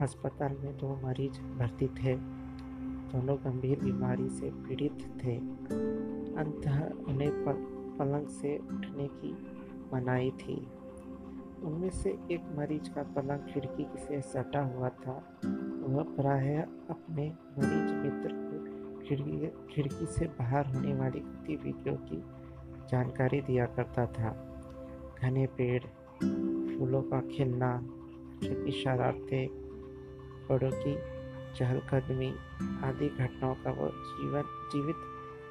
अस्पताल में दो मरीज़ भर्ती थे। दोनों गंभीर बीमारी से पीड़ित थे। अंतः उन्हें पलंग से उठने की मनाही थी। उनमें से एक मरीज़ का पलंग खिड़की से सटा हुआ था। वह प्राय अपने मरीज़ मित्र को खिड़की खिड़की से बाहर होने वाली गतिविधियों की जानकारी दिया करता था। घने पेड़, फूलों का खिलना शरारतें बड़ों की चहलकदमी आदि घटनाओं का वह जीवन, जीवित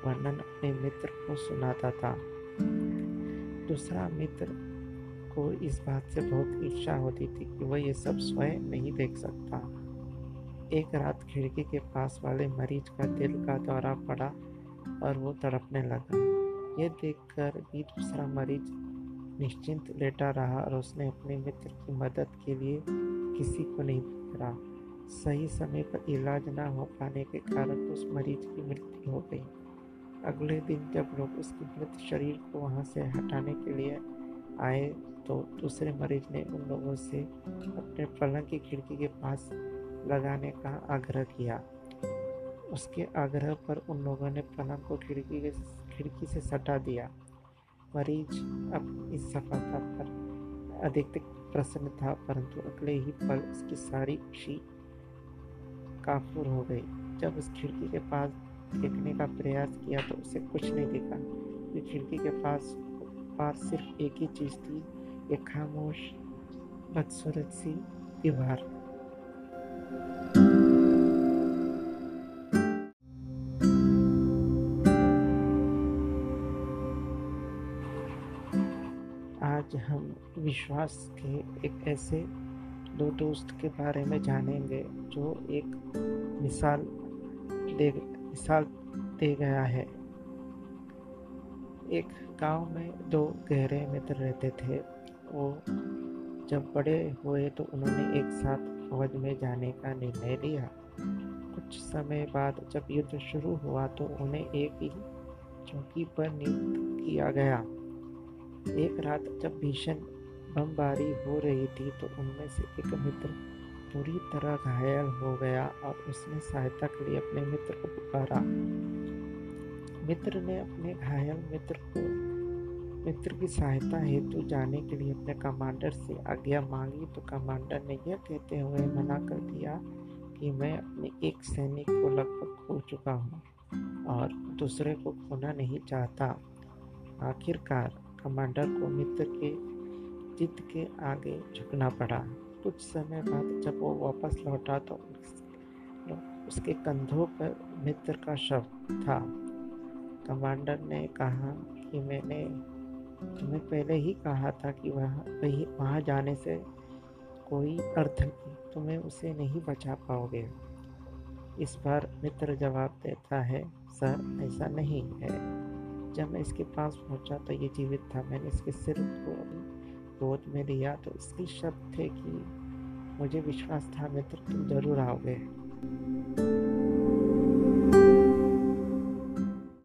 वर्णन अपने मित्र को सुनाता था। दूसरा मित्र को इस बात से बहुत इच्छा होती थी कि वह ये सब स्वयं नहीं देख सकता। एक रात खिड़की के पास वाले मरीज़ का दिल का दौरा पड़ा और वो तड़पने लगा। ये देखकर भी दूसरा मरीज़ निश्चिंत लेटा रहा और उसने अपने मित्र की मदद के लिए किसी को नहीं पुकारा सही समय पर इलाज न हो पाने के कारण उस मरीज़ की मृत्यु हो गई। अगले दिन जब लोग उसके मृत शरीर को वहाँ से हटाने के लिए आए तो दूसरे मरीज़ ने उन लोगों से अपने पलंग की खिड़की के पास लगाने का आग्रह किया। उसके आग्रह पर उन लोगों ने पलंग को खिड़की के, खिड़की से सटा दिया। मरीज़ अब इस सफलता पर अधिक प्रसन्न था, परंतु अगले ही पल उसकी सारी खुशी काफूर हो गई। जब उस खिड़की के पास देखने का प्रयास किया तो उसे कुछ नहीं दिखा। खिड़की के पास पास सिर्फ़ एक ही चीज़ थी, एक खामोश, बदसूरत सी दीवार। आज हम विश्वास के एक ऐसे दो दोस्त के बारे में जानेंगे, जो एक मिसाल दे मिसाल दे गया है। एक गाँव में दो गहरे मित्र रहते थे। वो जब बड़े हुए तो उन्होंने एक साथ फौज में जाने का निर्णय लिया। कुछ समय बाद जब युद्ध शुरू हुआ तो उन्हें एक ही चौकी पर नियुक्त किया गया। एक रात जब भीषण बमबारी हो रही थी तो उनमें से एक मित्र पूरी तरह घायल हो गया और उसने सहायता के लिए अपने मित्र को पुकारा। मित्र ने अपने घायल मित्र को, मित्र की सहायता हेतु जाने के लिए अपने कमांडर से आज्ञा मांगी। तो कमांडर ने यह कहते हुए मना कर दिया कि मैं अपने एक सैनिक को लगभग खो चुका हूँ और दूसरे को खोना नहीं चाहता। आखिरकार कमांडर को मित्र के जिद के आगे झुकना पड़ा। कुछ समय बाद जब वो वापस लौटा तो उसके कंधों पर मित्र का शव था। कमांडर ने कहा कि मैंने तुम्हें पहले ही कहा था कि वहाँ वही वहाँ जाने से कोई अर्थ नहीं, तुम्हें उसे नहीं बचा पाओगे। इस बार मित्र जवाब देता है, सर, ऐसा नहीं है। जब मैं इसके पास पहुँचा तो ये जीवित था। मैंने इसके सिर को गोद में लिया तो इसके शब्द थे कि मुझे विश्वास था मित्र, तुम ज़रूर आओगे।